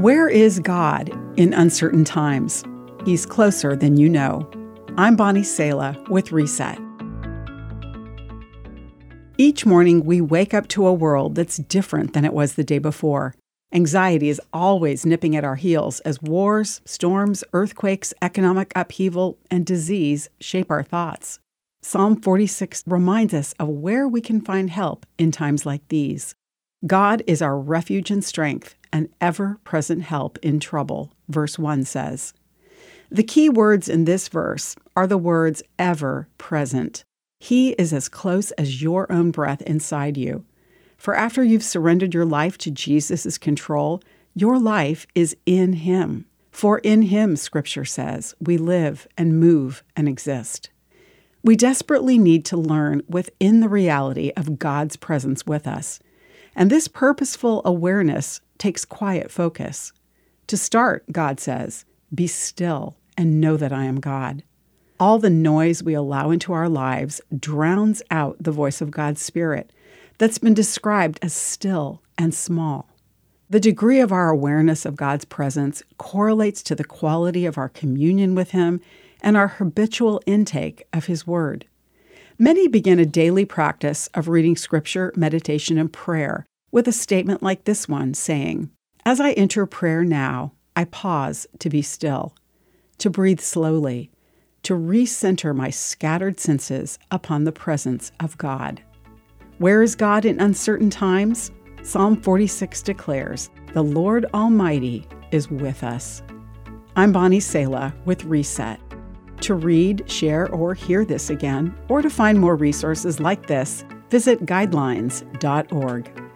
Where is God in uncertain times? He's closer than you know. I'm Bonnie Sala with Reset. Each morning, we wake up to a world that's different than it was the day before. Anxiety is always nipping at our heels as wars, storms, earthquakes, economic upheaval, and disease shape our thoughts. Psalm 46 reminds us of where we can find help in times like these. God is our refuge and strength, an ever present help in trouble, verse 1 says. The key words in this verse are the words ever present. He is as close as your own breath inside you. For after you've surrendered your life to Jesus' control, your life is in Him. For in Him, Scripture says, we live and move and exist. We desperately need to learn within the reality of God's presence with us. And this purposeful awareness takes quiet focus. To start, God says, Be still and know that I am God. All the noise we allow into our lives drowns out the voice of God's Spirit that's been described as still and small. The degree of our awareness of God's presence correlates to the quality of our communion with Him and our habitual intake of His Word. Many begin a daily practice of reading Scripture, meditation, and prayer with a statement like this one saying, As I enter prayer now, I pause to be still, to breathe slowly, to recenter my scattered senses upon the presence of God. Where is God in uncertain times? Psalm 46 declares, The Lord Almighty is with us. I'm Bonnie Sala with Reset. To read, share, or hear this again, or to find more resources like this, visit guidelines.org.